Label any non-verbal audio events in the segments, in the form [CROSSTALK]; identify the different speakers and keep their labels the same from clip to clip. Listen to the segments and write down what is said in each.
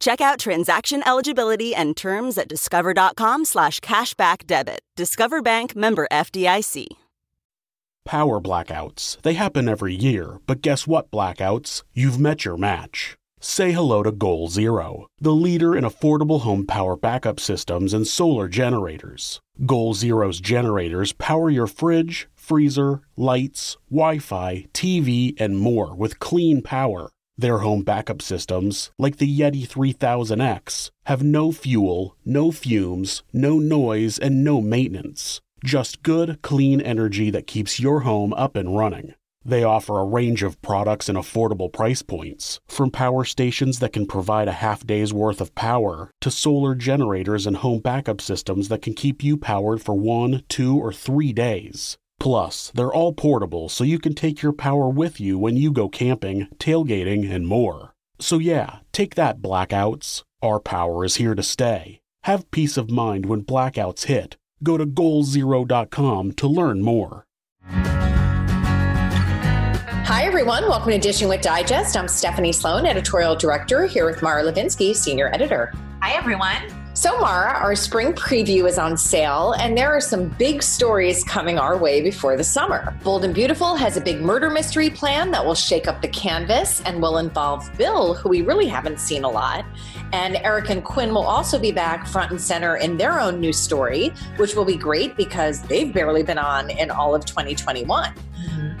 Speaker 1: Check out transaction eligibility and terms at discover.com slash cashback debit. Discover Bank member FDIC.
Speaker 2: Power blackouts. They happen every year, but guess what, blackouts? You've met your match. Say hello to Goal Zero, the leader in affordable home power backup systems and solar generators. Goal Zero's generators power your fridge, freezer, lights, Wi Fi, TV, and more with clean power. Their home backup systems, like the Yeti 3000X, have no fuel, no fumes, no noise, and no maintenance. Just good, clean energy that keeps your home up and running. They offer a range of products and affordable price points, from power stations that can provide a half day's worth of power to solar generators and home backup systems that can keep you powered for one, two, or three days. Plus, they're all portable so you can take your power with you when you go camping, tailgating, and more. So, yeah, take that, blackouts. Our power is here to stay. Have peace of mind when blackouts hit. Go to goalzero.com to learn more.
Speaker 3: Hi, everyone. Welcome to Dishing with Digest. I'm Stephanie Sloane, editorial director, here with Mara Levinsky, senior editor.
Speaker 4: Hi, everyone.
Speaker 3: So, Mara, our spring preview is on sale, and there are some big stories coming our way before the summer. Bold and Beautiful has a big murder mystery plan that will shake up the canvas and will involve Bill, who we really haven't seen a lot. And Eric and Quinn will also be back front and center in their own new story, which will be great because they've barely been on in all of 2021.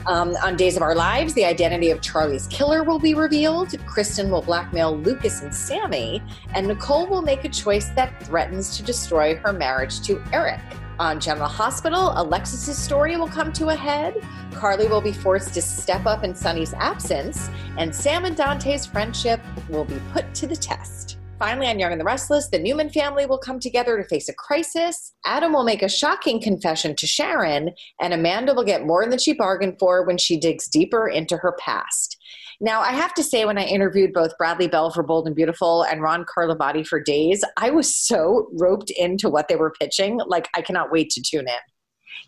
Speaker 3: Um, on Days of Our Lives, the identity of Charlie's killer will be revealed. Kristen will blackmail Lucas and Sammy, and Nicole will make a choice that threatens to destroy her marriage to Eric. On General Hospital, Alexis's story will come to a head. Carly will be forced to step up in Sonny's absence, and Sam and Dante's friendship will be put to the test. Finally, on Young and the Restless, the Newman family will come together to face a crisis. Adam will make a shocking confession to Sharon, and Amanda will get more than she bargained for when she digs deeper into her past. Now, I have to say, when I interviewed both Bradley Bell for Bold and Beautiful and Ron Carlivati for Days, I was so roped into what they were pitching. Like, I cannot wait to tune in.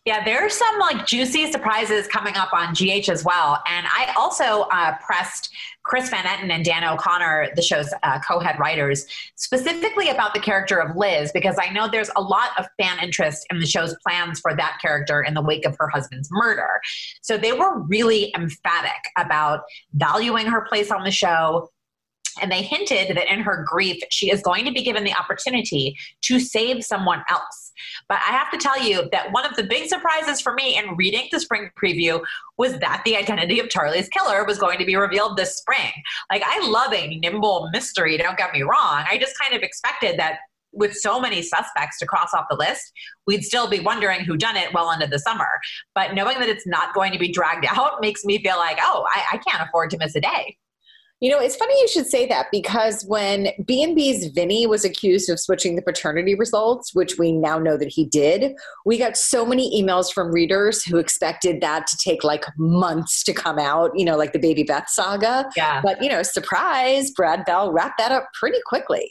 Speaker 4: Yeah, there are some like juicy surprises coming up on GH as well. And I also uh, pressed Chris Van Etten and Dan O'Connor, the show's uh, co head writers, specifically about the character of Liz, because I know there's a lot of fan interest in the show's plans for that character in the wake of her husband's murder. So they were really emphatic about valuing her place on the show, and they hinted that in her grief, she is going to be given the opportunity to save someone else. But I have to tell you that one of the big surprises for me in reading the spring preview was that the identity of Charlie's killer was going to be revealed this spring. Like, I love a nimble mystery, don't get me wrong. I just kind of expected that with so many suspects to cross off the list, we'd still be wondering who done it well into the summer. But knowing that it's not going to be dragged [LAUGHS] out makes me feel like, oh, I, I can't afford to miss a day.
Speaker 3: You know, it's funny you should say that because when B&B's Vinny was accused of switching the paternity results, which we now know that he did, we got so many emails from readers who expected that to take like months to come out, you know, like the Baby Beth saga.
Speaker 4: Yeah.
Speaker 3: But, you know, surprise, Brad Bell wrapped that up pretty quickly.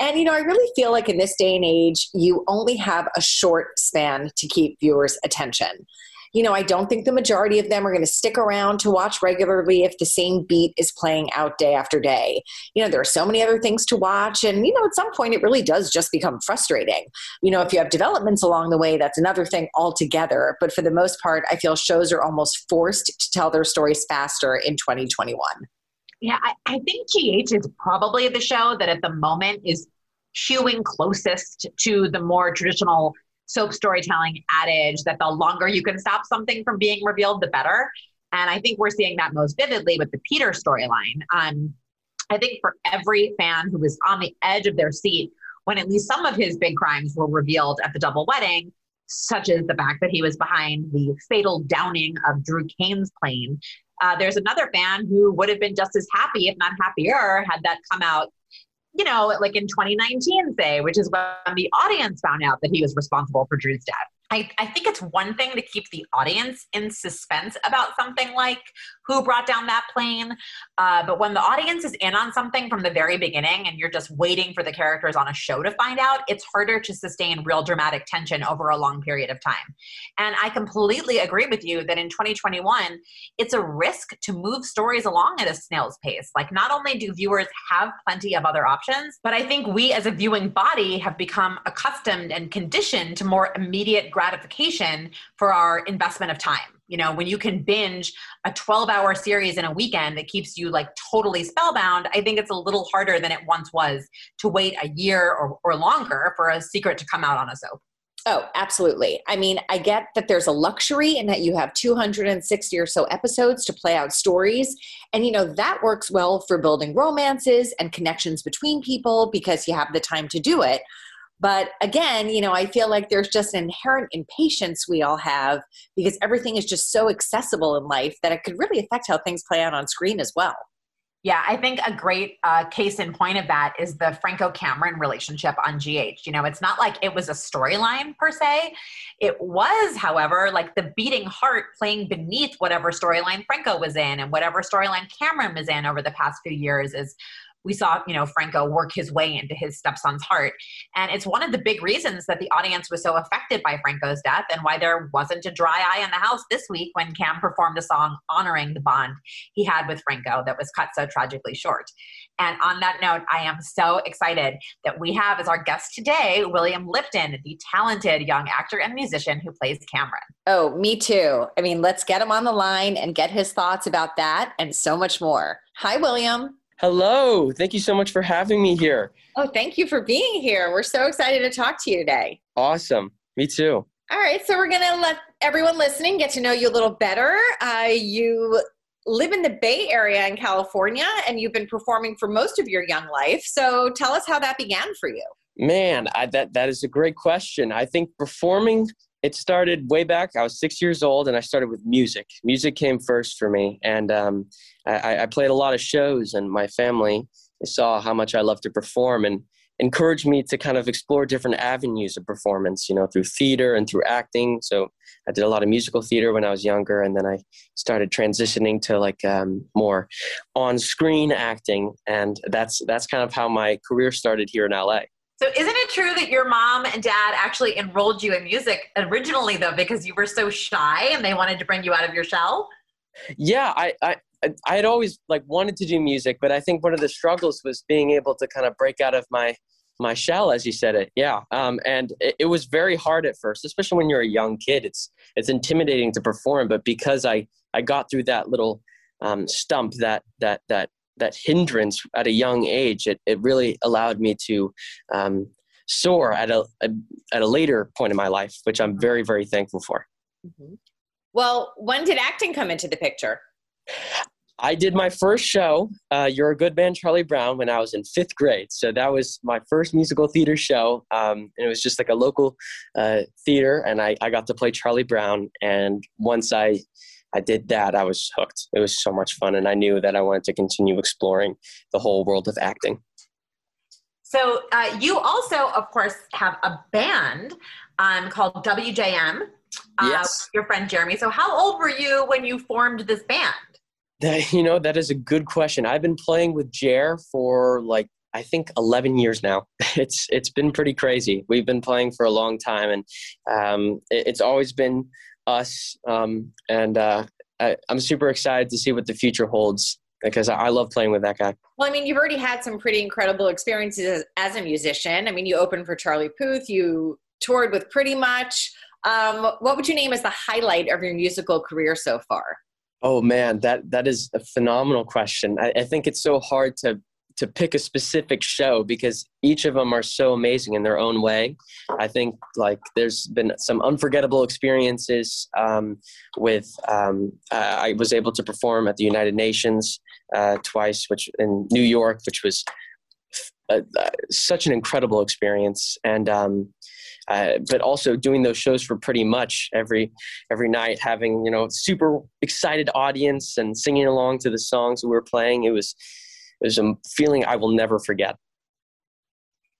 Speaker 3: And, you know, I really feel like in this day and age, you only have a short span to keep viewers' attention you know, I don't think the majority of them are going to stick around to watch regularly if the same beat is playing out day after day. You know, there are so many other things to watch. And, you know, at some point it really does just become frustrating. You know, if you have developments along the way, that's another thing altogether. But for the most part, I feel shows are almost forced to tell their stories faster in 2021.
Speaker 4: Yeah, I, I think GH is probably the show that at the moment is hewing closest to the more traditional soap storytelling adage that the longer you can stop something from being revealed, the better. And I think we're seeing that most vividly with the Peter storyline. Um, I think for every fan who was on the edge of their seat when at least some of his big crimes were revealed at the double wedding, such as the fact that he was behind the fatal downing of Drew Cain's plane. Uh, there's another fan who would have been just as happy, if not happier, had that come out you know, like in 2019, say, which is when the audience found out that he was responsible for Drew's death. I, I think it's one thing to keep the audience in suspense about something like who brought down that plane. Uh, but when the audience is in on something from the very beginning and you're just waiting for the characters on a show to find out, it's harder to sustain real dramatic tension over a long period of time. And I completely agree with you that in 2021, it's a risk to move stories along at a snail's pace. Like, not only do viewers have plenty of other options, but I think we as a viewing body have become accustomed and conditioned to more immediate gratification for our investment of time. You know, when you can binge a 12 hour series in a weekend that keeps you like totally spellbound, I think it's a little harder than it once was to wait a year or, or longer for a secret to come out on a soap.
Speaker 3: Oh, absolutely. I mean, I get that there's a luxury in that you have 260 or so episodes to play out stories. And, you know, that works well for building romances and connections between people because you have the time to do it. But again, you know, I feel like there's just an inherent impatience we all have because everything is just so accessible in life that it could really affect how things play out on screen as well.
Speaker 4: Yeah, I think a great uh, case in point of that is the Franco Cameron relationship on GH. You know, it's not like it was a storyline per se. It was, however, like the beating heart playing beneath whatever storyline Franco was in and whatever storyline Cameron was in over the past few years is we saw, you know, Franco work his way into his stepson's heart. And it's one of the big reasons that the audience was so affected by Franco's death and why there wasn't a dry eye in the house this week when Cam performed a song honoring the bond he had with Franco that was cut so tragically short. And on that note, I am so excited that we have as our guest today William Lipton, the talented young actor and musician who plays Cameron.
Speaker 3: Oh, me too. I mean, let's get him on the line and get his thoughts about that and so much more. Hi, William.
Speaker 5: Hello. Thank you so much for having me here.
Speaker 3: Oh, thank you for being here. We're so excited to talk to you today.
Speaker 5: Awesome. Me too.
Speaker 3: All right. So, we're going to let everyone listening get to know you a little better. Uh, you live in the Bay Area in California and you've been performing for most of your young life. So, tell us how that began for you.
Speaker 5: Man, I, that, that is a great question. I think performing it started way back. I was six years old, and I started with music. Music came first for me, and um, I, I, played a lot of shows. And my family saw how much I loved to perform, and encouraged me to kind of explore different avenues of performance. You know, through theater and through acting. So I did a lot of musical theater when I was younger, and then I started transitioning to like um, more on-screen acting, and that's that's kind of how my career started here in LA.
Speaker 4: So isn't it true that your mom and dad actually enrolled you in music originally though because you were so shy and they wanted to bring you out of your shell?
Speaker 5: Yeah, I, I I had always like wanted to do music, but I think one of the struggles was being able to kind of break out of my my shell, as you said it. Yeah, um, and it, it, was very hard at first, especially when you're a young kid. It's it's intimidating to perform, but because I I got through that little um, stump, that that that that hindrance at a young age, it, it really allowed me to um, soar at a, a, at a later point in my life, which I'm very very thankful for.
Speaker 3: Mm-hmm. Well, when did acting come into the picture?
Speaker 5: I did my first show, uh, You're a Good Man, Charlie Brown, when I was in fifth grade. So that was my first musical theater show. Um, and it was just like a local uh, theater, and I, I got to play Charlie Brown. And once I I did that, I was hooked. It was so much fun, and I knew that I wanted to continue exploring the whole world of acting.
Speaker 4: So uh, you also, of course, have a band um, called WJM. Uh,
Speaker 5: yes.
Speaker 4: your friend Jeremy. So how old were you when you formed this band?
Speaker 5: That, [LAUGHS] you know, that is a good question. I've been playing with Jer for like I think 11 years now. [LAUGHS] It's it's been pretty crazy. We've been playing for a long time, and um, it, it's always been us. Um, and uh, I, am super excited to see what the future holds because I, I love playing with that guy.
Speaker 3: Well, I mean, you've already had some pretty incredible experiences as, as a musician. I mean, you opened for Charlie Puth. You toured with Pretty Much. Um, what would you name as the highlight of your musical career so far?
Speaker 5: Oh man, that that is a phenomenal question. I, I think it's so hard to to pick a specific show because each of them are so amazing in their own way. I think like there's been some unforgettable experiences um, with. Um, I was able to perform at the United Nations uh, twice, which in New York, which was uh, uh, such an incredible experience, and um, uh, but also doing those shows for pretty much every every night, having you know super excited audience and singing along to the songs we were playing. It was was a feeling I will never forget.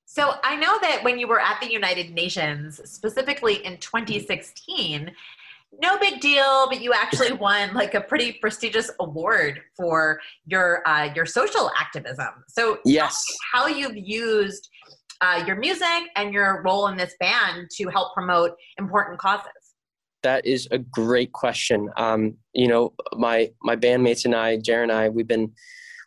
Speaker 4: So I know that when you were at the United Nations, specifically in 2016, no big deal, but you actually [LAUGHS] won like a pretty prestigious award for your uh, your social activism. So
Speaker 5: yes,
Speaker 4: how you've used uh, your music and your role in this band to help promote important causes.
Speaker 5: That is a great question. Um, you know, my my bandmates and I, Jared and I, we've been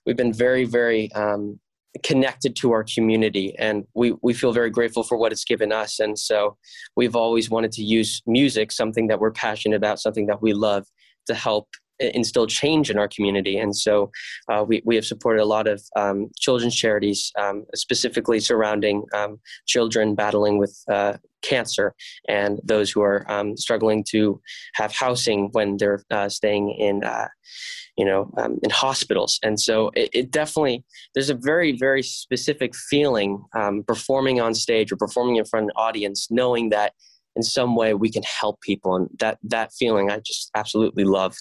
Speaker 5: we've been very very um, connected to our community and we, we feel very grateful for what it's given us and so we've always wanted to use music something that we're passionate about something that we love to help instill change in our community. And so uh, we, we have supported a lot of um, children's charities, um, specifically surrounding um, children battling with uh, cancer and those who are um, struggling to have housing when they're uh, staying in. Uh, you know, um, in hospitals, and so it, it, definitely there's a very, very specific feeling um, performing on stage or performing in front of an audience, knowing that in some way we can help people, and that that feeling I just absolutely love.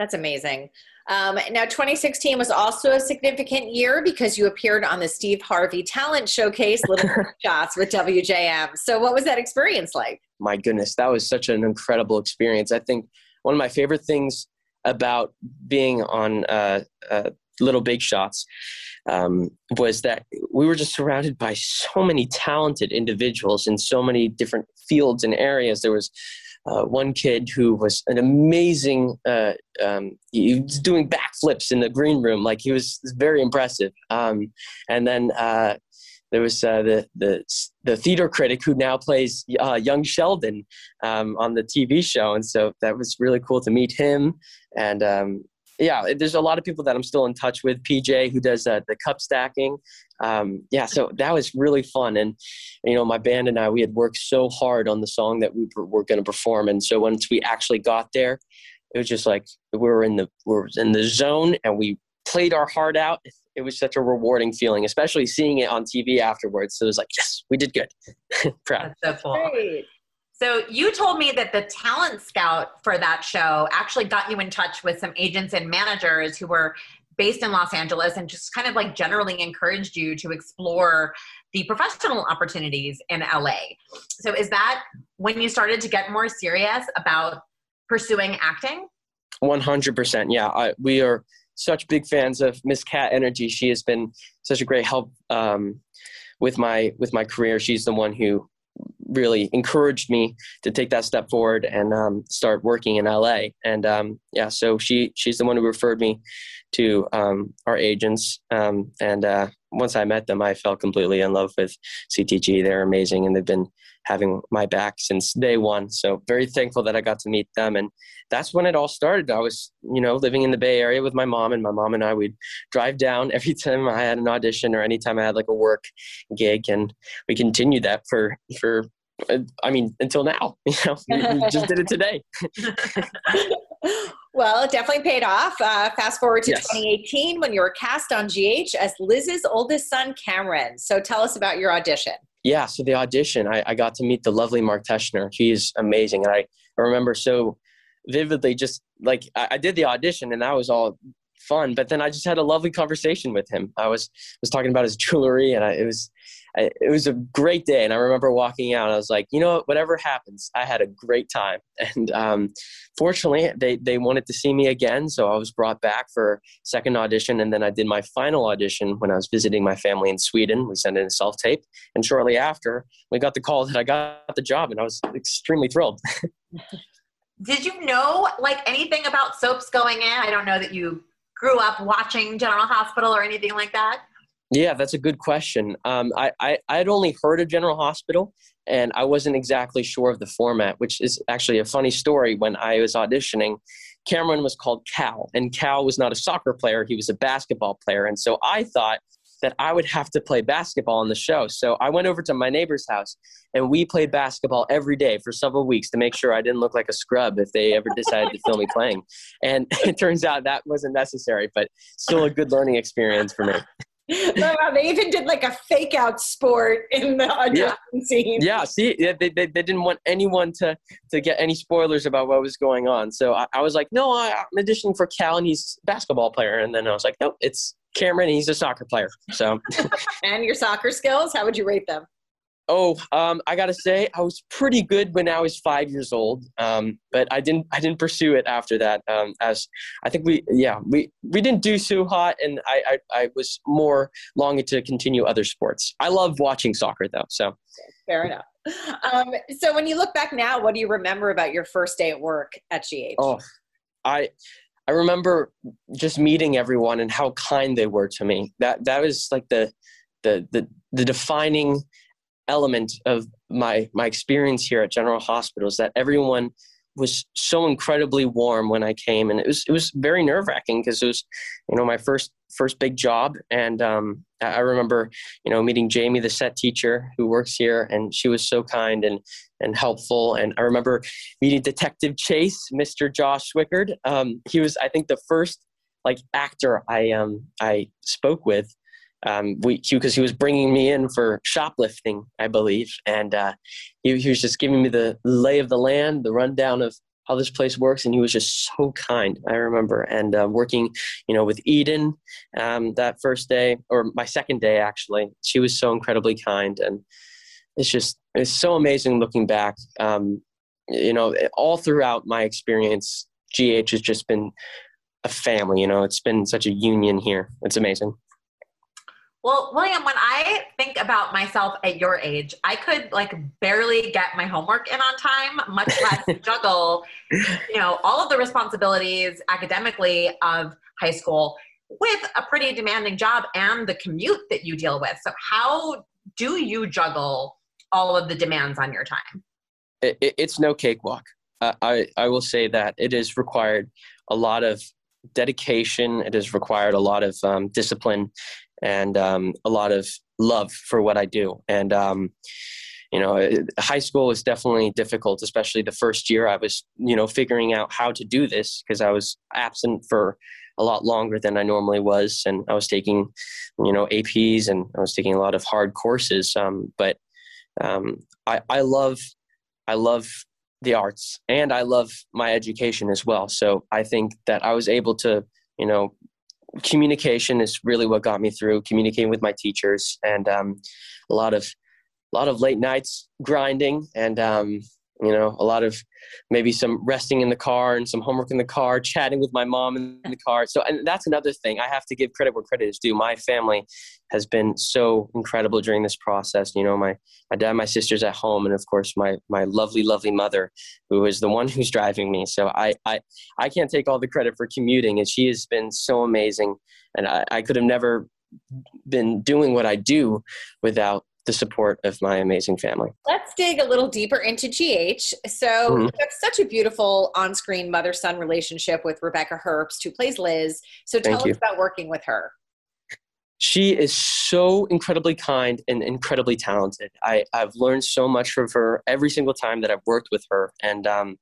Speaker 3: That's amazing. Um, now, 2016 was also a significant year because you appeared on the Steve Harvey Talent Showcase, Little [LAUGHS] Big Shots with WJM. So, what was that experience like?
Speaker 5: My goodness, that was such an incredible experience. I think one of my favorite things about being on uh, uh, Little Big Shots um, was that we were just surrounded by so many talented individuals in so many different fields and areas. There was uh, one kid who was an amazing uh, um, he was doing backflips in the green room. Like he was very impressive. Um, and then uh, there was uh, the, the the theater critic who now plays uh, young sheldon um, on the tv show. And so that was really cool to meet him. And um, yeah, there's a lot of people that I'm still in touch with. PJ, who does uh, the cup stacking. Um, yeah, so that was really fun. And, you know, my band and I, we had worked so hard on the song that we were going to perform. And so once we actually got there, it was just like we were in the we were in the zone and we played our heart out. It was such a rewarding feeling, especially seeing it on TV afterwards. So it was like, yes, we did good. [LAUGHS] Proud.
Speaker 4: That's so cool. Great. So you told me that the talent scout for that show actually got you in touch with some agents and managers who were based in Los Angeles and just kind of like generally encouraged you to explore the professional opportunities in LA. So is that when you started to get more serious about pursuing acting?
Speaker 5: 100%. Yeah, I, we are such big fans of Miss Cat Energy. She has been such a great help um, with my with my career. She's the one who really encouraged me to take that step forward and um, start working in LA. And um, yeah, so she she's the one who referred me to um, our agents. Um, and uh, once I met them, I fell completely in love with CTG. They're amazing, and they've been having my back since day one. So very thankful that I got to meet them. And that's when it all started. I was, you know, living in the Bay Area with my mom, and my mom and I would drive down [LAUGHS] every time I had an audition or anytime I had like a work gig, and we continued that for for. I mean, until now, [LAUGHS] you know, we just did it today. [LAUGHS]
Speaker 3: well, it definitely paid off. Uh, fast forward to yes. 2018 when you were cast on GH as Liz's oldest son, Cameron. So tell us about your audition
Speaker 5: yeah, so the audition, I, I got to meet the lovely Mark Teschner. He's amazing. And I, I remember so vividly just like I, I did the audition and that was all fun but then i just had a lovely conversation with him i was was talking about his jewelry and I, it was It was a great day. And I remember walking out. I was like, you know, whatever happens, I had a great time. [LAUGHS] And um, fortunately, they they wanted to see me again, so I was brought back for second audition, and then I did my final audition when I was visiting my family in Sweden. We sent in a self tape, and shortly after, we got the call that I got the job, and I was extremely thrilled. [LAUGHS]
Speaker 4: did you know like anything about soaps going in? I don't know that you grew up watching General Hospital or anything like that?
Speaker 5: Yeah, that's a good question. Um, I, I I'd only heard of General Hospital, and I wasn't exactly sure of the format, which is actually a funny story. When I was auditioning, Cameron was called Cal, and Cal was not a soccer player; he was a basketball player, and so I thought that I would have to play basketball on the show. So I went over to my neighbor's house and we played basketball every day for several weeks to make sure I didn't look like a scrub if they ever decided to film me playing. And [LAUGHS] it turns out that wasn't necessary, but still a good learning experience for me.
Speaker 3: Wow, they even did like a fake out sport in the audition
Speaker 5: yeah.
Speaker 3: scene.
Speaker 5: Yeah, see, they, they, they didn't want anyone to, to get any spoilers about what was going on. So I, I was like, no, I, I'm auditioning for Cal and he's a basketball player. And then I was like, no, it's Cameron, and he's a soccer player. So, [LAUGHS]
Speaker 3: and your soccer skills, how would you rate them?
Speaker 5: Oh, um, I gotta say, I was pretty good when I was five years old, um, but I didn't. I didn't pursue it after that. Um, as I think we, yeah, we we didn't do so hot, and I, I, I was more longing to continue other sports. I love watching soccer though. So
Speaker 3: fair enough. Um, so when you look back now, what do you remember about your first day at work at GH?
Speaker 5: Oh, I I remember just meeting everyone and how kind they were to me. That that was like the the the, the defining element of my my experience here at General Hospital is that everyone was so incredibly warm when I came, and it was it was very nerve wracking because it was, you know, my first first big job, and um, I remember, you know, meeting Jamie, the set teacher who works here, and she was so kind and and helpful. And I remember meeting Detective Chase, Mr. Josh Swickard. Um, he was, I think, the first like actor I um I spoke with. Um, because he was bringing me in for shoplifting, I believe, and uh, he, he was just giving me the lay of the land, the rundown of how this place works, and he was just so kind. I remember and uh, working, you know, with Eden um, that first day or my second day actually. She was so incredibly kind, and it's just it's so amazing looking back. Um, you know, all throughout my experience, GH has just been a family. You know, it's been such a union here. It's amazing.
Speaker 4: Well, William, when I think about myself at your age, I could like barely get my homework in on time, much less [LAUGHS] juggle, you know, all of the responsibilities academically of high school with a pretty demanding job and the commute that you deal with. So, how do you juggle all of the demands on your time?
Speaker 5: It, it, it's no cakewalk. Uh, I, I will say that it has required a lot of dedication. It has required a lot of um, discipline and um, a lot of love for what I do. And um, you know, high school was definitely difficult, especially the first year. I was, you know, figuring out how to do this because I was absent for a lot longer than I normally was, and I was taking, you know, APs and I was taking a lot of hard courses. Um, but um, I, I love I love the arts and I love my education as well. So I think that I was able to you know communication is really what got me through communicating with my teachers and um, a lot of a lot of late nights grinding and um, you know a lot of maybe some resting in the car and some homework in the car chatting with my mom in the car. So and that's another thing i have to give credit where credit is due. My family has been so incredible during this process. You know my my dad my sister's at home and of course my my lovely lovely mother who is the one [LAUGHS] who's driving me. So i i i can't take all the credit for commuting and she has been so amazing and i, I could have never been doing what i do without the support of my amazing family.
Speaker 3: Let's dig a little deeper into GH. So mm-hmm. have such a beautiful on-screen mother-son relationship with Rebecca Herbst, who plays Liz. So tell Thank us you. about working with her.
Speaker 5: She is so incredibly kind and incredibly talented. I, I've learned so much from her every single time that I've worked with her, and um,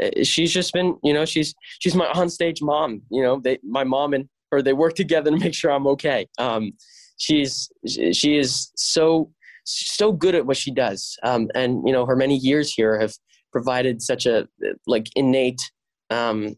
Speaker 5: eh, she's just been, you know, she's she's my onstage mom. You know, they, my mom and her they work together to make sure I'm okay. Um, she's she is so so good at what she does, um, and you know her many years here have provided such a like innate um,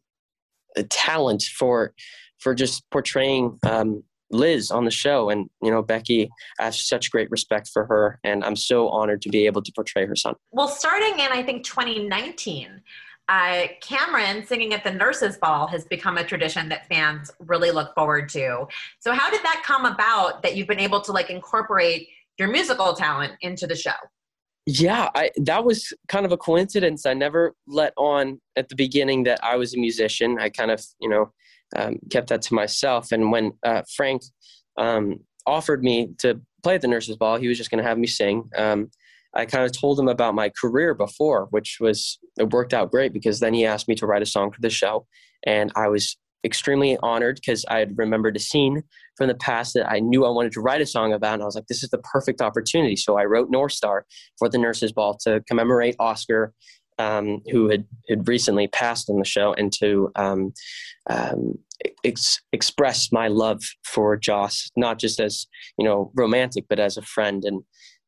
Speaker 5: talent for for just portraying um, Liz on the show, and you know Becky. I have such great respect for her, and I'm so honored to be able to portray her son.
Speaker 4: Well, starting in I think 2019, uh, Cameron singing at the Nurses Ball has become a tradition that fans really look forward to. So, how did that come about that you've been able to like incorporate your musical talent into the show?
Speaker 5: Yeah, I, that was kind of a coincidence. I never let on at the beginning that I was a musician. I kind of, you know, um, kept that to myself. And when uh, Frank um, offered me to play at the Nurses Ball, he was just going to have me sing. Um, I kind of told him about my career before, which was it worked out great because then he asked me to write a song for the show, and I was extremely honored because I had remembered a scene from the past that I knew I wanted to write a song about, and I was like, "This is the perfect opportunity." So I wrote North Star for the Nurses Ball to commemorate Oscar, um, who had had recently passed on the show, and to um, um, ex- express my love for Joss, not just as you know romantic, but as a friend and.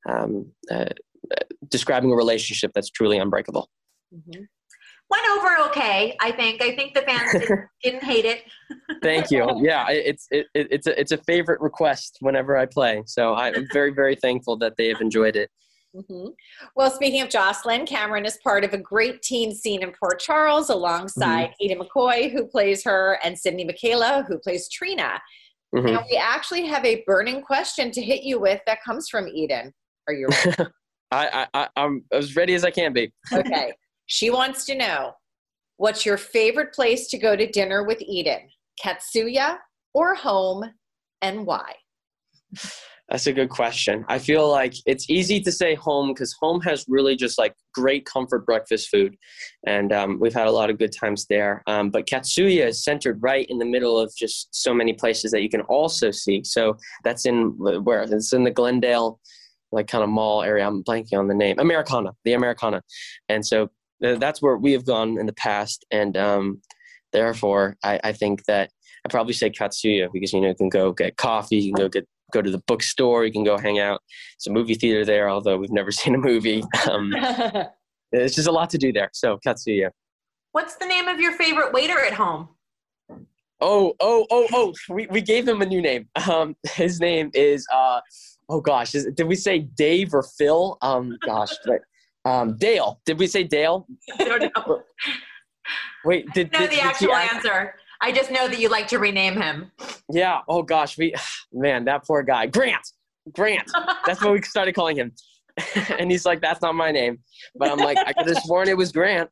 Speaker 5: Um, uh, describing a relationship that's truly unbreakable.
Speaker 4: Mm-hmm. Went over okay, I think. I think the fans didn't, [LAUGHS] didn't hate it. [LAUGHS]
Speaker 5: Thank you. Yeah, it's it, it's a it's a favorite request whenever I play. So I'm very very thankful that they have enjoyed it.
Speaker 3: Mm-hmm. Well, speaking of Jocelyn, Cameron is part of a great teen scene in Port Charles alongside mm-hmm. Eden McCoy, who plays her, and Sydney Mikayla, who plays Trina. Mm-hmm. And we actually have a burning question to hit you with that comes from Eden. Are you ready? [LAUGHS]
Speaker 5: I, I, I'm as ready as I can be. [LAUGHS]
Speaker 3: okay. She wants to know what's your favorite place to go to dinner with Eden? Katsuya or home, and why?
Speaker 5: That's a good question. I feel like it's easy to say home because home has really just like great comfort breakfast food, and um, we've had a lot of good times there. Um, but Katsuya is centered right in the middle of just so many places that you can also see. So that's in where it's in the Glendale like kind of mall area. I'm blanking on the name. Americana, the Americana, and so that's where we have gone in the past. And um, therefore, I, I think that I probably say Katsuya because you know you can go get coffee, you can go get go to the bookstore, you can go hang out. It's a movie theater there, although we've never [LAUGHS] seen a movie. Um, [LAUGHS] it's just a lot to do there. So Katsuya.
Speaker 4: What's the name of your favorite waiter at home?
Speaker 5: Oh, oh, oh, oh! We we gave him a new name. Um, [LAUGHS] his name is uh, oh gosh, is, did we say Dave or Phil? Um, gosh, [LAUGHS] um, Dale. Did we say Dale?
Speaker 4: I don't know. [LAUGHS]
Speaker 5: Wait, did,
Speaker 4: I know
Speaker 5: did,
Speaker 4: the actual answer. I just know that you like to rename him.
Speaker 5: Yeah. Oh gosh, we [SIGHS] man, that poor guy, Grant. Grant. That's what we started calling him. [LAUGHS] and he's like, "That's not my name," but I'm like, I could have sworn it was Grant.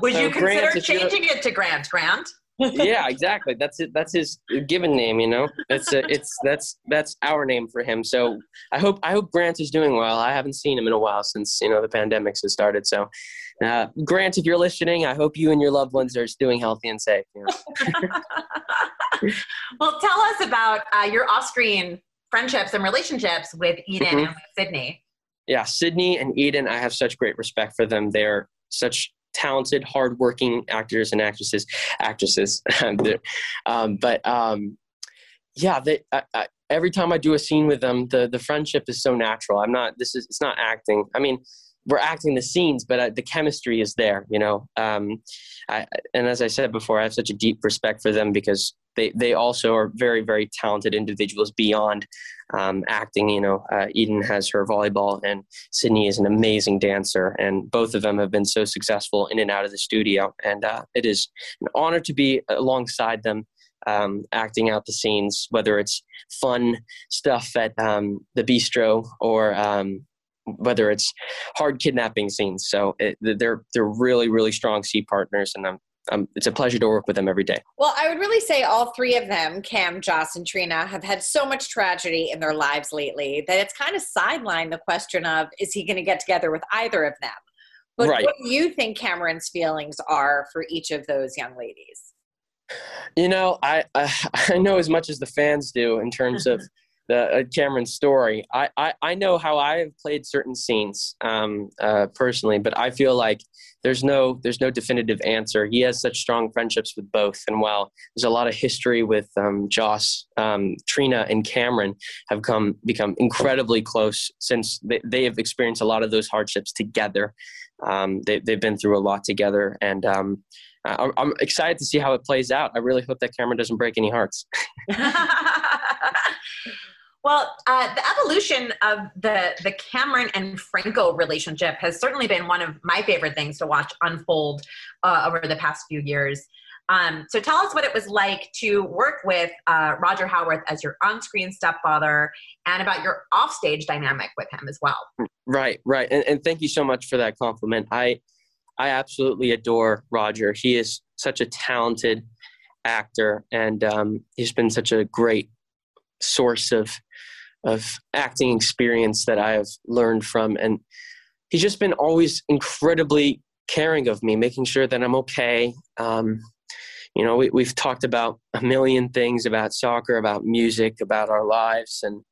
Speaker 4: Would so you consider Grant, changing it to Grant? Grant?
Speaker 5: Yeah, exactly. That's it. That's his given name. You know, it's a, it's that's that's our name for him. So I hope I hope Grant is doing well. I haven't seen him in a while since you know the pandemics has started. So, uh, Grant, if you're listening, I hope you and your loved ones are doing healthy and safe. You know? [LAUGHS] [LAUGHS]
Speaker 4: well, tell us about uh, your off-screen friendships and relationships with Eden mm-hmm. and with Sydney.
Speaker 5: Yeah, Sydney and Eden, I have such great respect for them. They're such talented, hardworking actors and actresses. Actresses, [LAUGHS] um, but um, yeah, they, I, I, every time I do a scene with them, the the friendship is so natural. I'm not. This is it's not acting. I mean, we're acting the scenes, but uh, the chemistry is there. You know, um, I, and as I said before, I have such a deep respect for them because they they also are very very talented individuals beyond um, acting. You know, uh, Eden has her volleyball, and Sydney is an amazing dancer, and both of them have been so successful in and out of the studio. And uh, it is an honor to be alongside them. Um, acting out the scenes, whether it's fun stuff at um, the bistro or um, whether it's hard kidnapping scenes. So it, they're they're really really strong C partners, and I'm um, it's a pleasure to work with them every day.
Speaker 3: Well, I would really say all three of them, Cam, Joss, and Trina, have had so much tragedy in their lives lately that it's kind of sidelined the question of is he going to get together with either of them? But right. what do you think Cameron's feelings are for each of those young ladies?
Speaker 5: You know, I I, [LAUGHS] I know as much as the fans do in terms of [LAUGHS] the uh, Cameron's story. I, I, I know how I have played certain scenes um, uh, personally, but I feel like there's no there's no definitive answer. He has such strong friendships with both, and while there's a lot of history with um, Joss, um, Trina, and Cameron have come become incredibly close since they, they have experienced a lot of those hardships together. Um, they, they've been through a lot together, and um, I, I'm excited to see how it plays out. I really hope that Cameron doesn't break any hearts. [LAUGHS]
Speaker 4: well, uh, the evolution of the the Cameron and Franco relationship has certainly been one of my favorite things to watch unfold uh, over the past few years. Um, so tell us what it was like to work with uh, Roger Howarth as your on-screen stepfather, and about your offstage dynamic with him as well.
Speaker 5: Right, right, and, and thank you so much for that compliment. I I absolutely adore Roger. He is such a talented actor, and um, he's been such a great source of of acting experience that I have learned from, and he's just been always incredibly caring of me, making sure that I'm okay. Um, you know, we, we've talked about a million things about soccer, about music, about our lives, and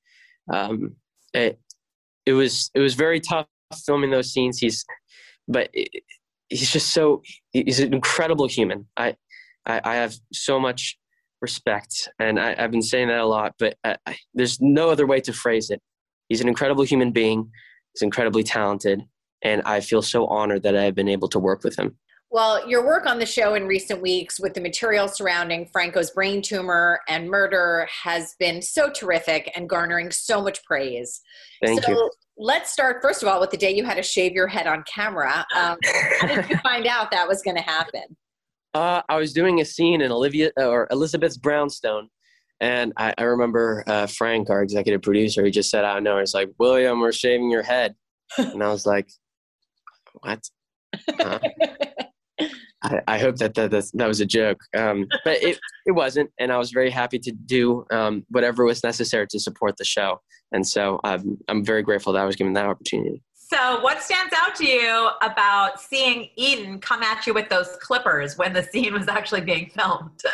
Speaker 5: um, it it was it was very tough filming those scenes. He's but it, he's just so he's an incredible human. I I, I have so much respect, and I, have been saying that a lot, but I, I, there's no other way to phrase it. He's an incredible human being. He's incredibly talented, and I feel so honored that I've been able to work with him.
Speaker 3: Well, your work on the show in recent weeks with the material surrounding Franco's brain tumor and murder has been so terrific and garnering so much praise.
Speaker 5: Thank
Speaker 3: so
Speaker 5: you.
Speaker 3: Let's start first of all with the day you had to shave your head on camera. Um, how did you [LAUGHS] find out that was going to happen?
Speaker 5: Uh, I was doing a scene in Olivia or Elizabeth's Brownstone, and I, I remember uh, Frank, our executive producer, he just said out of nowhere, "It's like William, we're shaving your head," and I was like, "What?" Huh? [LAUGHS] I, I, hope that that, that, that was a joke, um, but it, it wasn't, and I was very happy to do um, whatever was necessary to support the show, and so um, I'm very grateful that I was given that opportunity.
Speaker 4: So, what stands out to you about seeing Eden come at you with those clippers when the scene was actually being filmed? [LAUGHS]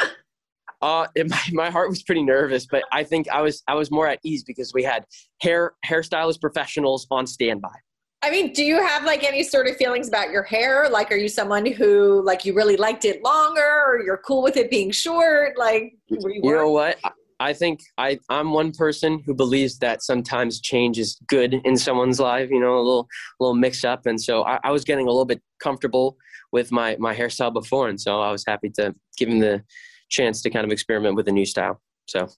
Speaker 5: Uh, it, my, my heart was pretty nervous, but I think I was I was more at ease because we had hair hairstylist professionals on standby.
Speaker 3: I mean, do you have like any sort of feelings about your hair? Like, are you someone who like you really liked it longer, or you're cool with it being short? Like,
Speaker 5: you, you know what? I think I, I'm one person who believes that sometimes change is good in someone's life, you know, a little, a little mix up. And so I, I was getting a little bit comfortable with my, my hairstyle before. And so I was happy to give him the chance to kind of experiment with a new style. So,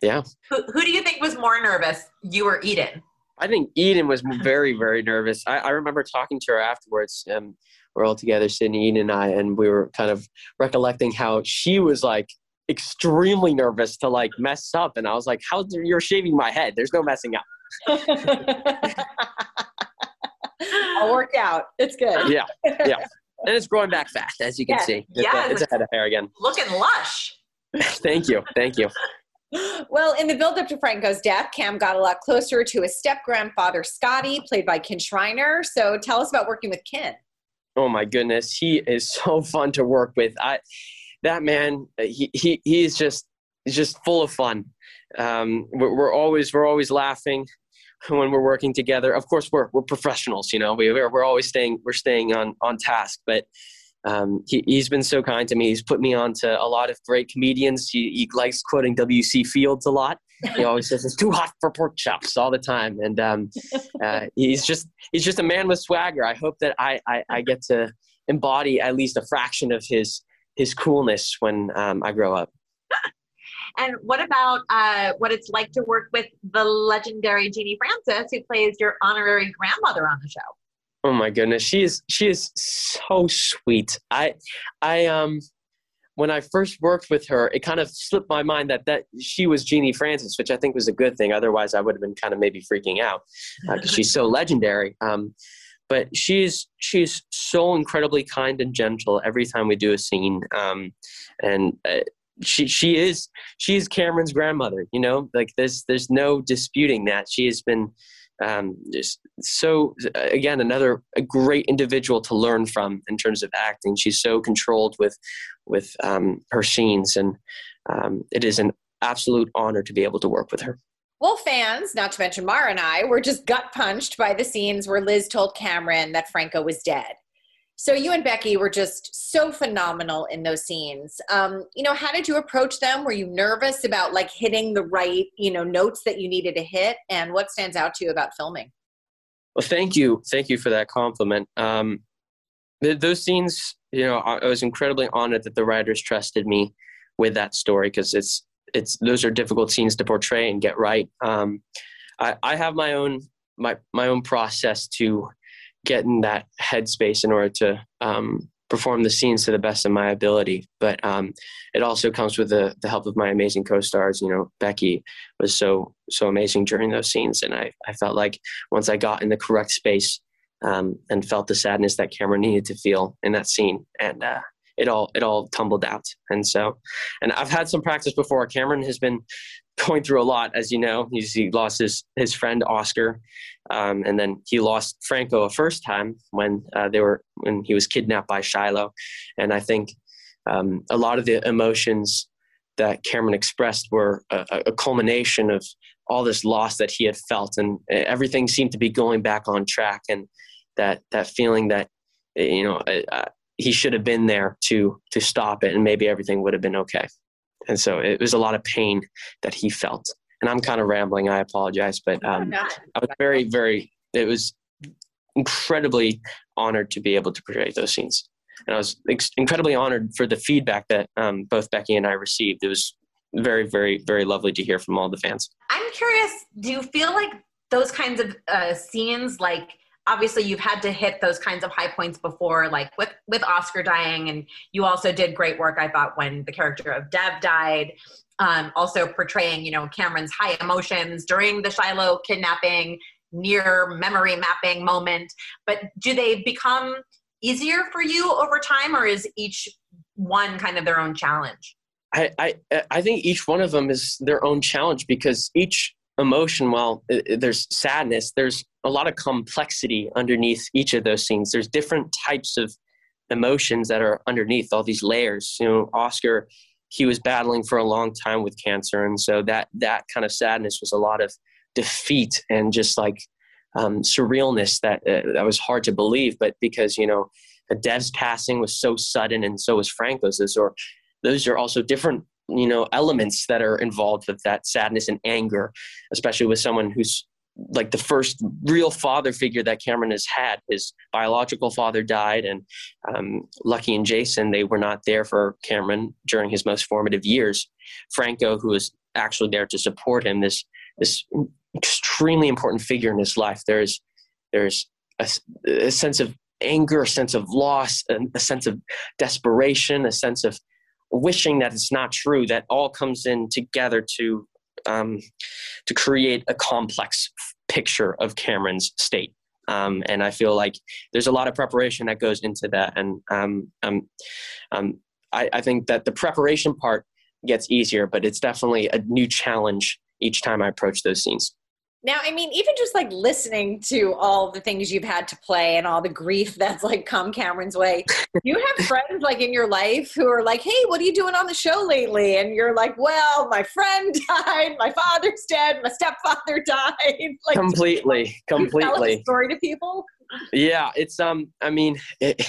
Speaker 5: yeah.
Speaker 4: Who, who do you think was more nervous, you or Eden?
Speaker 5: I think Eden was very, very nervous. I, I remember talking to her afterwards. Um, we're all together, Sydney, Eden, and I, and we were kind of recollecting how she was like extremely nervous to like mess up. And I was like, how you're shaving my head? There's no messing up. [LAUGHS]
Speaker 3: All worked out. It's good.
Speaker 5: Yeah. Yeah. [LAUGHS] And it's growing back fast, as you can
Speaker 4: yeah.
Speaker 5: see.
Speaker 4: Yeah.
Speaker 5: It's, a head of hair again.
Speaker 4: Looking lush. [LAUGHS]
Speaker 5: Thank you. Thank you.
Speaker 3: Well, in the build up to Franco's death, Cam got a lot closer to his step grandfather, Scotty, played by Kin Shriner. So tell us about working with Kin.
Speaker 5: Oh my goodness, he is so fun to work with. I that man, he he he's just he's just full of fun. Um, we're, we're always we're always laughing [LAUGHS] when we're working together. Of course, we're we're professionals. You know, we we're, we're always staying we're staying on on task, but. Um, he, he's been so kind to me. He's put me on to a lot of great comedians. He, he likes quoting W.C. Fields a lot. He [LAUGHS] always says it's too hot for pork chops all the time, and um, uh, he's just he's just a man with swagger. I hope that I, I, I get to embody at least a fraction of his his coolness when um, I grow up. [LAUGHS]
Speaker 4: and what about uh, what it's like to work with the legendary Genie Francis, who plays your honorary grandmother on the show?
Speaker 5: Oh my goodness, she is she is so sweet. I I um when I first worked with her, it kind of slipped my mind that that she was Genie Francis, which I think was a good thing. Otherwise, I would have been kind of maybe freaking out because uh, she's so legendary. Um, but she's she's so incredibly kind and gentle every time we do a scene um, and uh, she she is she's Cameron's grandmother you know? Like there's there's no disputing that. She has been um, just so again another a great individual to learn from in terms of acting. She's so controlled with with um, her scenes and um, it is an absolute honor to be able to work with her
Speaker 3: well, fans, not to mention Mara and I, were just gut punched by the scenes where Liz told Cameron that Franco was dead. So you and Becky were just so phenomenal in those scenes. Um, you know, how did you approach them? Were you nervous about like hitting the right, you know, notes that you needed to hit? And what stands out to you about filming?
Speaker 5: Well, thank you, thank you for that compliment. Um, those scenes, you know, I was incredibly honored that the writers trusted me with that story because it's it's those are difficult scenes to portray and get right. Um, I, I have my own my my own process to get in that headspace in order to um, perform the scenes to the best of my ability. But um, it also comes with the, the help of my amazing co-stars. You know, Becky was so so amazing during those scenes, and I I felt like once I got in the correct space um, and felt the sadness that Cameron needed to feel in that scene, and uh, it all it all tumbled out. And so, and I've had some practice before. Cameron has been going through a lot, as you know. He's, he lost his his friend Oscar, um, and then he lost Franco a first time when uh, they were when he was kidnapped by Shiloh. And I think um, a lot of the emotions that Cameron expressed were a, a culmination of all this loss that he had felt, and everything seemed to be going back on track. And that that feeling that you know uh, he should have been there to to stop it, and maybe everything would have been okay. And so it was a lot of pain that he felt. And I'm kind of rambling. I apologize, but um, I was very, very. It was incredibly honored to be able to portray those scenes, and I was ex- incredibly honored for the feedback that um, both Becky and I received. It was very, very, very lovely to hear from all the fans.
Speaker 4: I'm curious. Do you feel like those kinds of uh, scenes, like obviously you've had to hit those kinds of high points before like with with oscar dying and you also did great work i thought when the character of dev died. Um, also portraying you know cameron's high emotions during the shiloh kidnapping near memory mapping moment. But do they become easier for you over time or is each one kind of their own challenge?
Speaker 5: I, I I think each one of them is their own challenge because each emotion while there's sadness there's a lot of complexity underneath each of those scenes. There's different types of emotions that are underneath all these layers. You know oscar he was battling for a long time with cancer and so that that kind of sadness was a lot of defeat and just like um, surrealness that uh, that was hard to believe. But because you know dev's passing was so sudden and so was franco's those are those are also different you know elements that are involved with that sadness and anger especially with someone who's like the first real father figure that Cameron has had. His biological father died, and um, Lucky and Jason they were not there for Cameron during his most formative years. Franco, who was actually there to support him, this this extremely important figure in his life. There's there's a, a sense of anger, a sense of loss, a, a sense of desperation, a sense of wishing that it's not true that all comes in together to um, to create a complex picture of Cameron's state. Um, and I feel like there's a lot of preparation that goes into that. And um, um, um, I, I think that the preparation part gets easier, but it's definitely a new challenge each time I approach those scenes.
Speaker 3: Now, I mean, even just like listening to all the things you've had to play and all the grief [LAUGHS] that's like come Cameron's way, you have [LAUGHS] friends like in your life who are like, hey, what are you doing on the show lately? And you're like, well, my friend [LAUGHS] died, my father's dead, my stepfather died. Like,
Speaker 5: completely, completely.
Speaker 3: story to people?
Speaker 5: Yeah, it's um. I mean, it,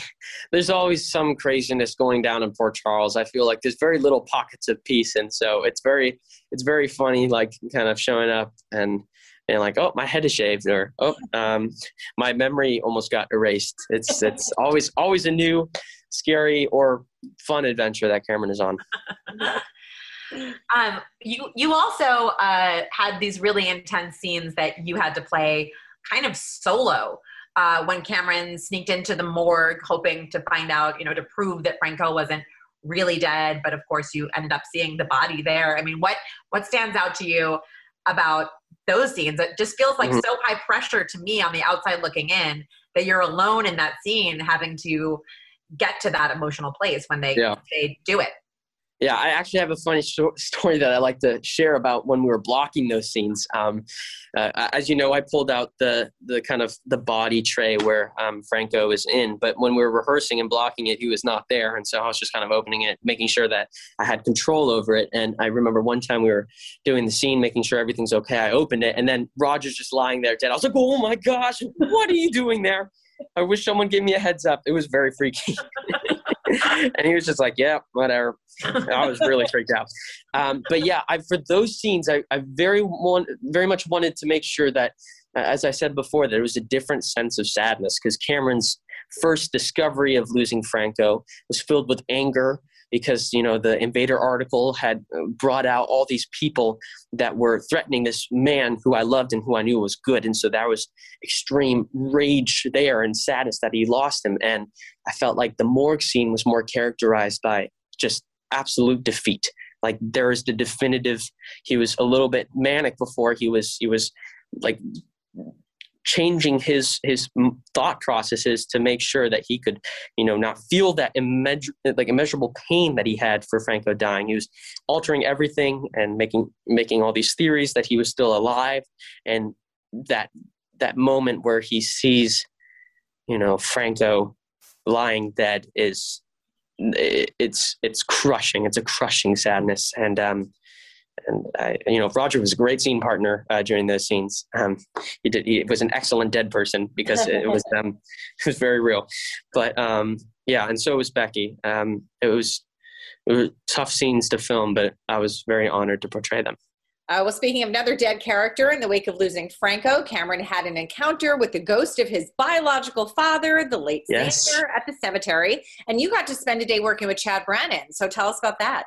Speaker 5: there's always some craziness going down in Port Charles. I feel like there's very little pockets of peace, and so it's very, it's very funny, like kind of showing up and and like, oh, my head is shaved, or oh, um, my memory almost got erased. It's [LAUGHS] it's always always a new, scary or fun adventure that Cameron is on. [LAUGHS]
Speaker 4: um, you you also uh, had these really intense scenes that you had to play kind of solo. Uh, when Cameron sneaked into the morgue, hoping to find out, you know, to prove that Franco wasn't really dead, but of course you end up seeing the body there. I mean, what what stands out to you about those scenes. It just feels like mm-hmm. so high pressure to me on the outside looking in that you're alone in that scene having to get to that emotional place when they yeah. they do it.
Speaker 5: Yeah, I actually have a funny [LAUGHS] story that I like to share about when we were blocking those scenes. Um, uh, as you know, I pulled out the the kind of the body tray where um, Franco is in, but when we were rehearsing and blocking it, he was not there, and so I was just kind of opening it, making sure that I had control over it. And I remember one time we were doing the scene, making sure everything's okay. I opened it, and then Roger's just lying there dead. I was like, "Oh my gosh, what are you doing there?" I wish someone gave me a heads up. It was very freaky. [LAUGHS] [LAUGHS] and he was just like, yeah, whatever. I was really freaked out. Um, but yeah, I, for those scenes, I, I very want, very much wanted to make sure that, as I said before, there was a different sense of sadness because Cameron's first discovery of losing Franco was filled with anger because you know the invader article had uh, brought out all these people that were threatening this man who i loved and who i knew was good. And so there was extreme rage there and sadness that he lost him. And i felt like the morgue scene was more characterized by just absolute defeat. Like there is the definitive he was a little bit manic before he was he was like changing his his thought processes to make sure that he could you know not feel that immeasur- like immeasurable pain that he had for franco dying. He was altering everything and making making all these theories that he was still alive. And that that moment where he sees you know franco lying dead is it's it's crushing. It's a crushing sadness. And um and I, you know, Roger was a great scene partner uh, during those scenes. Um, he did. He was an excellent dead person because it was [LAUGHS] um, it was very real. But um, yeah, and so was Becky. Um, it was it was tough scenes to film, but I was very honored to portray them.
Speaker 3: Uh, well, speaking of another dead character, in the wake of losing Franco, Cameron had an encounter with the ghost of his biological father, the late yes. Zander, at the cemetery, and you got to spend a day working with Chad Brannon. So tell us about that.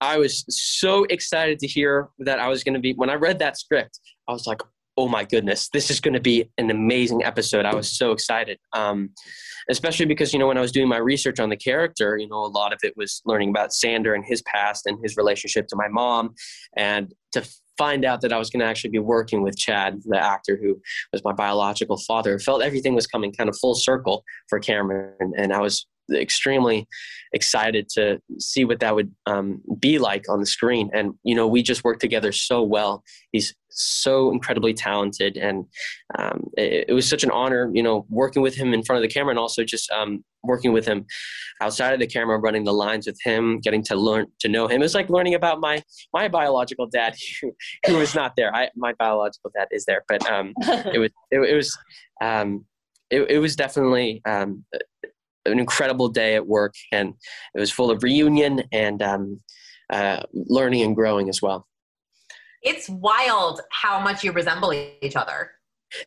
Speaker 5: I was so excited to hear that I was going to be, when I read that script, I was like, oh my goodness, this is going to be an amazing episode. I was so excited. Um, especially because, you know, when I was doing my research on the character, you know, a lot of it was learning about Zander and his past and his relationship to my mom. And to find out that I was going to actually be working with Chad, the actor who was my biological father, felt everything was coming kind of full circle for Cameron. And I was extremely excited to see what that would um, be like on the screen. And you know, we just worked together so well. He's so incredibly talented, and um, it, it, was such an honor, you know, working with him in front of the camera, and also just um, working with him outside of the camera, running the lines with him, getting to learn to know him. It was like learning about my my biological dad, [LAUGHS] who, who was not there. I, my biological dad is there, but um, [LAUGHS] it was it, it was. Um, it, it was definitely um, an incredible day at work, and it was full of reunion and um, uh, learning and growing as well.
Speaker 4: It's wild how much you resemble each other.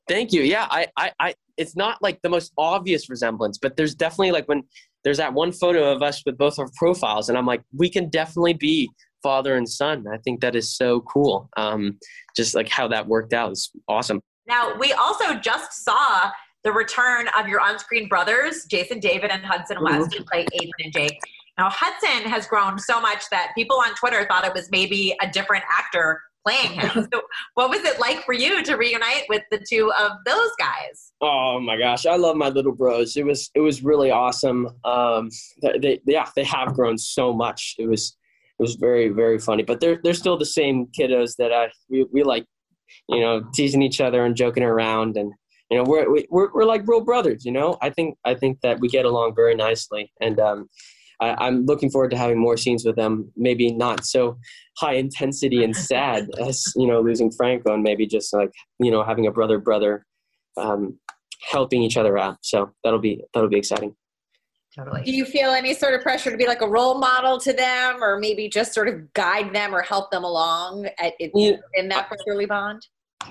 Speaker 5: Thank you. Yeah, I, I, I, it's not like the most obvious resemblance, but there's definitely like when there's that one photo of us with both our profiles, and I'm like, we can definitely be father and son. I think that is so cool. Um, just like how that worked out is awesome.
Speaker 4: Now, we also just saw the return of your on-screen brothers, Jason David and Hudson West, who play Aiden and Jake. Now Hudson has grown so much that people on Twitter thought it was maybe a different actor playing him. [LAUGHS] so what was it like for you to reunite with the two of those guys?
Speaker 5: Oh my gosh, I love my little bros. It was it was really awesome. Um, they, they yeah they have grown so much. It was it was very very funny. But they're they're still the same kiddos that I we, we like you know teasing each other and joking around and you know we're we're we're like real brothers you know i think i think that we get along very nicely and um, I, am looking forward to having more scenes with them maybe not so high intensity and [LAUGHS] sad as you know losing franco and maybe just like you know having a brother brother um, helping each other out so that'll be that'll be exciting
Speaker 3: Totally. Do you feel any sort of pressure to be like a role model to them, or maybe just sort of guide them or help them along at, in, yeah. in that brotherly bond?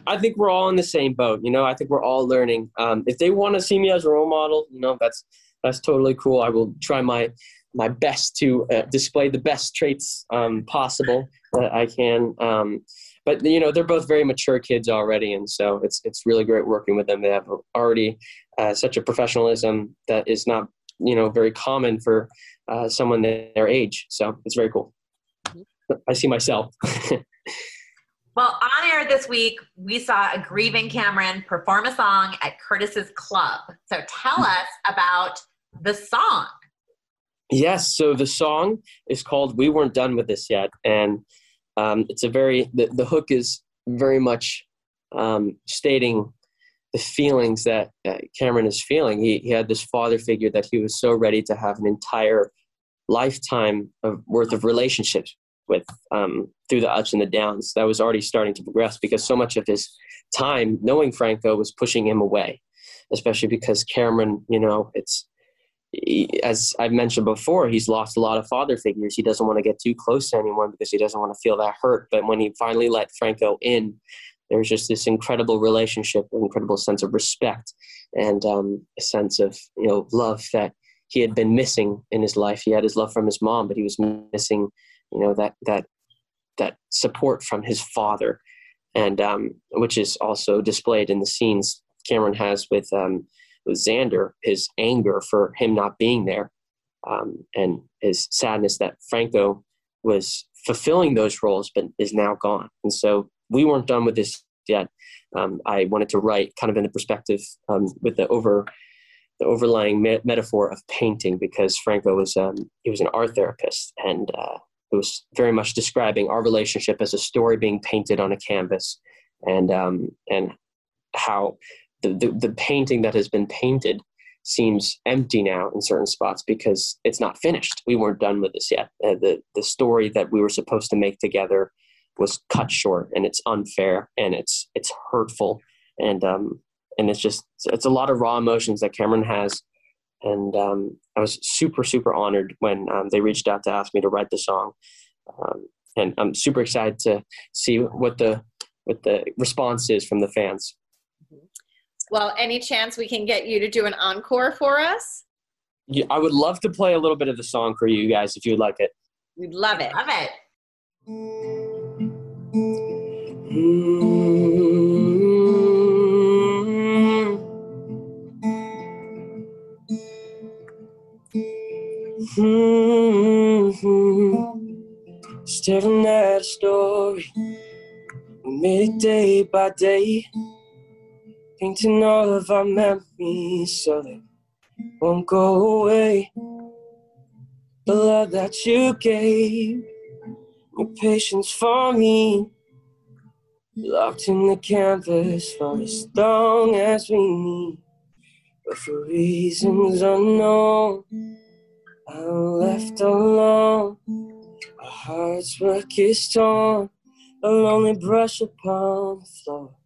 Speaker 5: I think we're all in the same boat. You know, I think we're all learning. Um, if they want to see me as a role model, you know, that's that's totally cool. I will try my my best to uh, display the best traits um, possible that I can. Um, but you know, they're both very mature kids already, and so it's it's really great working with them. They have already uh, such a professionalism that is not you know very common for uh, someone their age. So it's very cool. I see myself. [LAUGHS]
Speaker 4: Well, on air this week, we saw a grieving Cameron perform a song at Curtis's club. So tell us about the song.
Speaker 5: Yes, so the song is called "We Weren't Done with This Yet," and um, it's a very the, the hook is very much um, stating the feelings that uh, Cameron is feeling. He, he had this father figure that he was so ready to have an entire lifetime of worth of relationships with um, through the ups and the downs. That was already starting to progress because so much of his time knowing Franco was pushing him away, especially because Cameron, you know, it's he, as I've mentioned before, he's lost a lot of father figures. He doesn't want to get too close to anyone because he doesn't want to feel that hurt. But when he finally let Franco in, there was just this incredible relationship, incredible sense of respect, and um, a sense of you know love that he had been missing in his life. He had his love from his mom, but he was missing, you know, that that that support from his father, and um, which is also displayed in the scenes Cameron has with um, with Zander, his anger for him not being there, um, and his sadness that Franco was fulfilling those roles but is now gone. And so we weren't done with this yet. Um, I wanted to write kind of in the perspective um, with the over the overlying me- metaphor of painting because Franco was um, he was an art therapist and uh, it was very much describing our relationship as a story being painted on a canvas and um, and how the, the, the painting that has been painted seems empty now in certain spots because it's not finished. We weren't done with this yet. Uh, the the story that we were supposed to make together was cut short, and it's unfair, and it's it's hurtful, and um and it's just it's a lot of raw emotions that Cameron has, and um, I was super super honored when um, they reached out to ask me to write the song, um, and I'm super excited to see what the what the response is from the fans.
Speaker 3: Well, any chance we can get you to do an encore for us?
Speaker 5: Yeah, I would love to play a little bit of the song for you guys if you'd like it.
Speaker 3: We'd love it.
Speaker 4: Love it.
Speaker 5: Staring at a story, we made it day by day painting all of our memories so they won't go away. The love that you gave, your patience for me, locked in the canvas for as long as we need. But for reasons unknown, I'm left alone. Our hearts were kissed torn, a lonely brush upon the floor.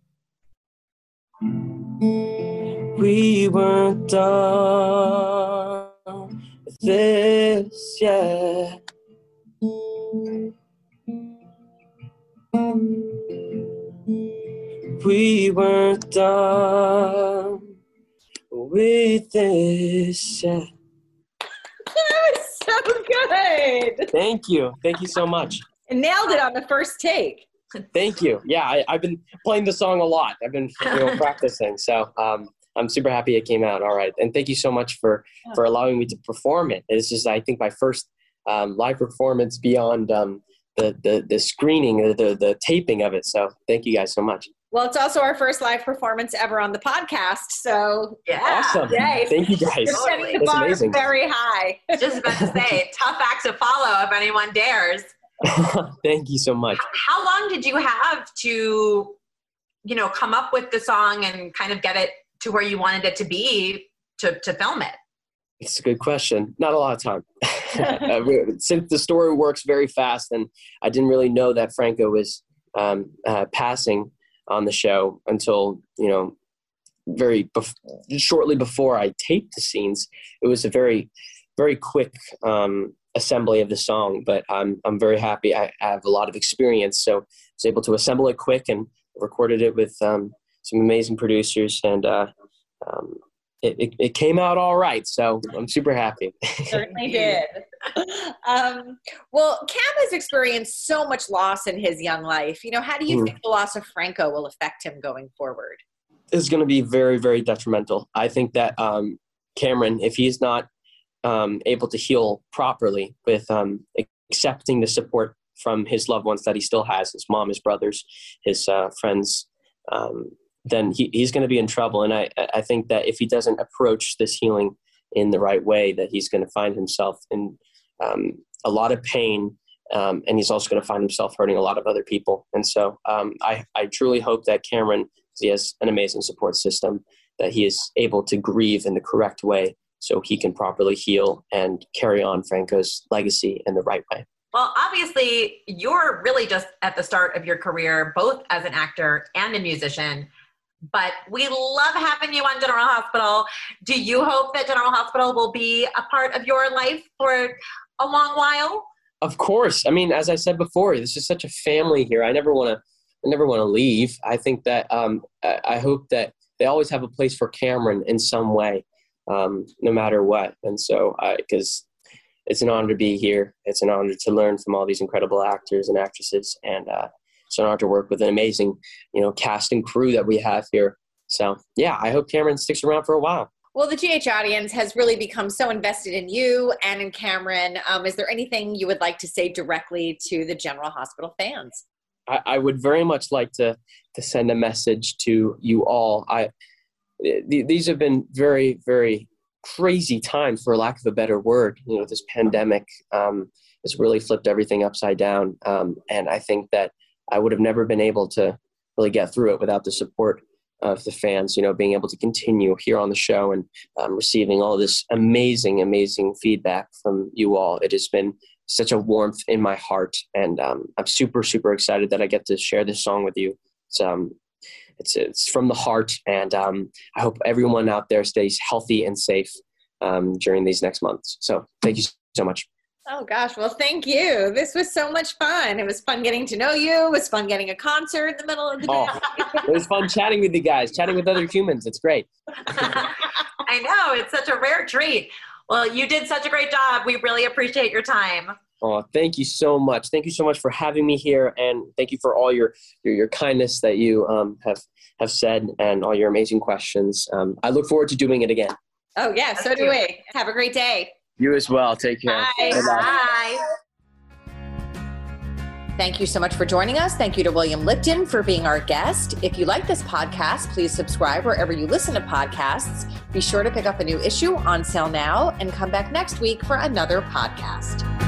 Speaker 5: We weren't done with this yet. We weren't done with this yet.
Speaker 3: That was good.
Speaker 5: Thank you. Thank you so much.
Speaker 3: And nailed it on the first take.
Speaker 5: Thank you. Yeah, I, have been playing the song a lot. I've been you know, [LAUGHS] practicing, so um, I'm super happy it came out all right. And thank you so much for for allowing me to perform it. It's just I think my first um, live performance beyond um, the, the the screening, the, the the taping of it. So thank you guys so much.
Speaker 3: Well, it's also our first live performance ever on the podcast. So
Speaker 4: Yeah.
Speaker 5: Awesome.
Speaker 3: Yay.
Speaker 5: Thank you guys.
Speaker 3: you're setting the
Speaker 5: That's
Speaker 3: bar
Speaker 5: amazing.
Speaker 3: very high. [LAUGHS]
Speaker 4: Just about to say, tough act to follow if anyone dares. [LAUGHS]
Speaker 5: thank you so much.
Speaker 4: How long did you have to, you know, come up with the song and kind of get it to where you wanted it to be to, to film it?
Speaker 5: It's a good question. Not a lot of time. [LAUGHS] Uh, Since the story works very fast, and I didn't really know that Franco was um, uh, passing on the show until you know very bef- shortly before I taped the scenes. It was a very, very quick um, assembly of the song, but I'm I'm very happy. I, I have a lot of experience, so I was able to assemble it quick and recorded it with um, some amazing producers, and uh, um, it, it, it came out all right. So I'm super happy. [LAUGHS]
Speaker 3: Certainly did. Um, well, Cam has experienced so much loss in his young life. You know, how do you
Speaker 5: Mm.
Speaker 3: think the loss of Franco will affect him going forward?
Speaker 5: is going to be very, very detrimental. I think that um, Cameron, if he's not um, able to heal properly with um, accepting the support from his loved ones that he still has, his mom, his brothers, his uh, friends, um, then he, he's going to be in trouble. And I, I think that if he doesn't approach this healing in the right way, that he's going to find himself in um, a lot of pain. Um, and he's also going to find himself hurting a lot of other people. And so um, I, I truly hope that Cameron he has an amazing support system that he is able to grieve in the correct way so he can properly heal and carry on Franco's legacy in the right way.
Speaker 4: Well, obviously, you're really just at the start of your career, both as an actor and a musician. But we love having you on General Hospital. Do you hope that General Hospital will be a part of your life for a long while?
Speaker 5: Of course. I mean, as I said before, this is such a family here. I never want to I never want to leave. I think that um, I, I hope that they always have a place for Cameron in some way, um, no matter what. And so, because it's an honor to be here, it's an honor to learn from all these incredible actors and actresses, and uh, honor to work with an amazing, you know, cast and crew that we have here. So, yeah, I hope Cameron sticks around for a while.
Speaker 3: Well, the GH audience has really become so invested in you and in Cameron. Um, is there anything you would like to say directly to the General Hospital fans?
Speaker 5: I, I would very much like to to send a message to you all. I th- these have been very very crazy times, for lack of a better word. You know, this pandemic um, has really flipped everything upside down, um, and I think that I would have never been able to really get through it without the support of the fans, you know, being able to continue here on the show and um, receiving all this amazing, amazing feedback from you all. It has been such a warmth in my heart, and um, I'm super, super excited that I get to share this song with you. It's um, it's it's from the heart, and um, I hope everyone out there stays healthy and safe um, during these next months. So, thank you so much.
Speaker 3: Oh gosh, well thank you. This was so much fun. It was fun getting to know you. It was fun getting a concert in the middle of the day. Oh,
Speaker 5: it was fun chatting with you guys, chatting with other humans. It's great. [LAUGHS]
Speaker 4: I know, it's such a rare treat. Well, you did such a great job. We really appreciate your time.
Speaker 5: Oh, thank you so much. Thank you so much for having me here, and thank you for all your your, your kindness that you um, have have said and all your amazing questions. Um, I look forward to doing it again.
Speaker 3: Oh yeah, so do we. Have a great day.
Speaker 5: You as well. Take care.
Speaker 3: Bye. Bye. Thank you so much for joining us. Thank you to William Lipton for being our guest. If you like this podcast, please subscribe wherever you listen to podcasts. Be sure to pick up a new issue on sale now and come back next week for another podcast.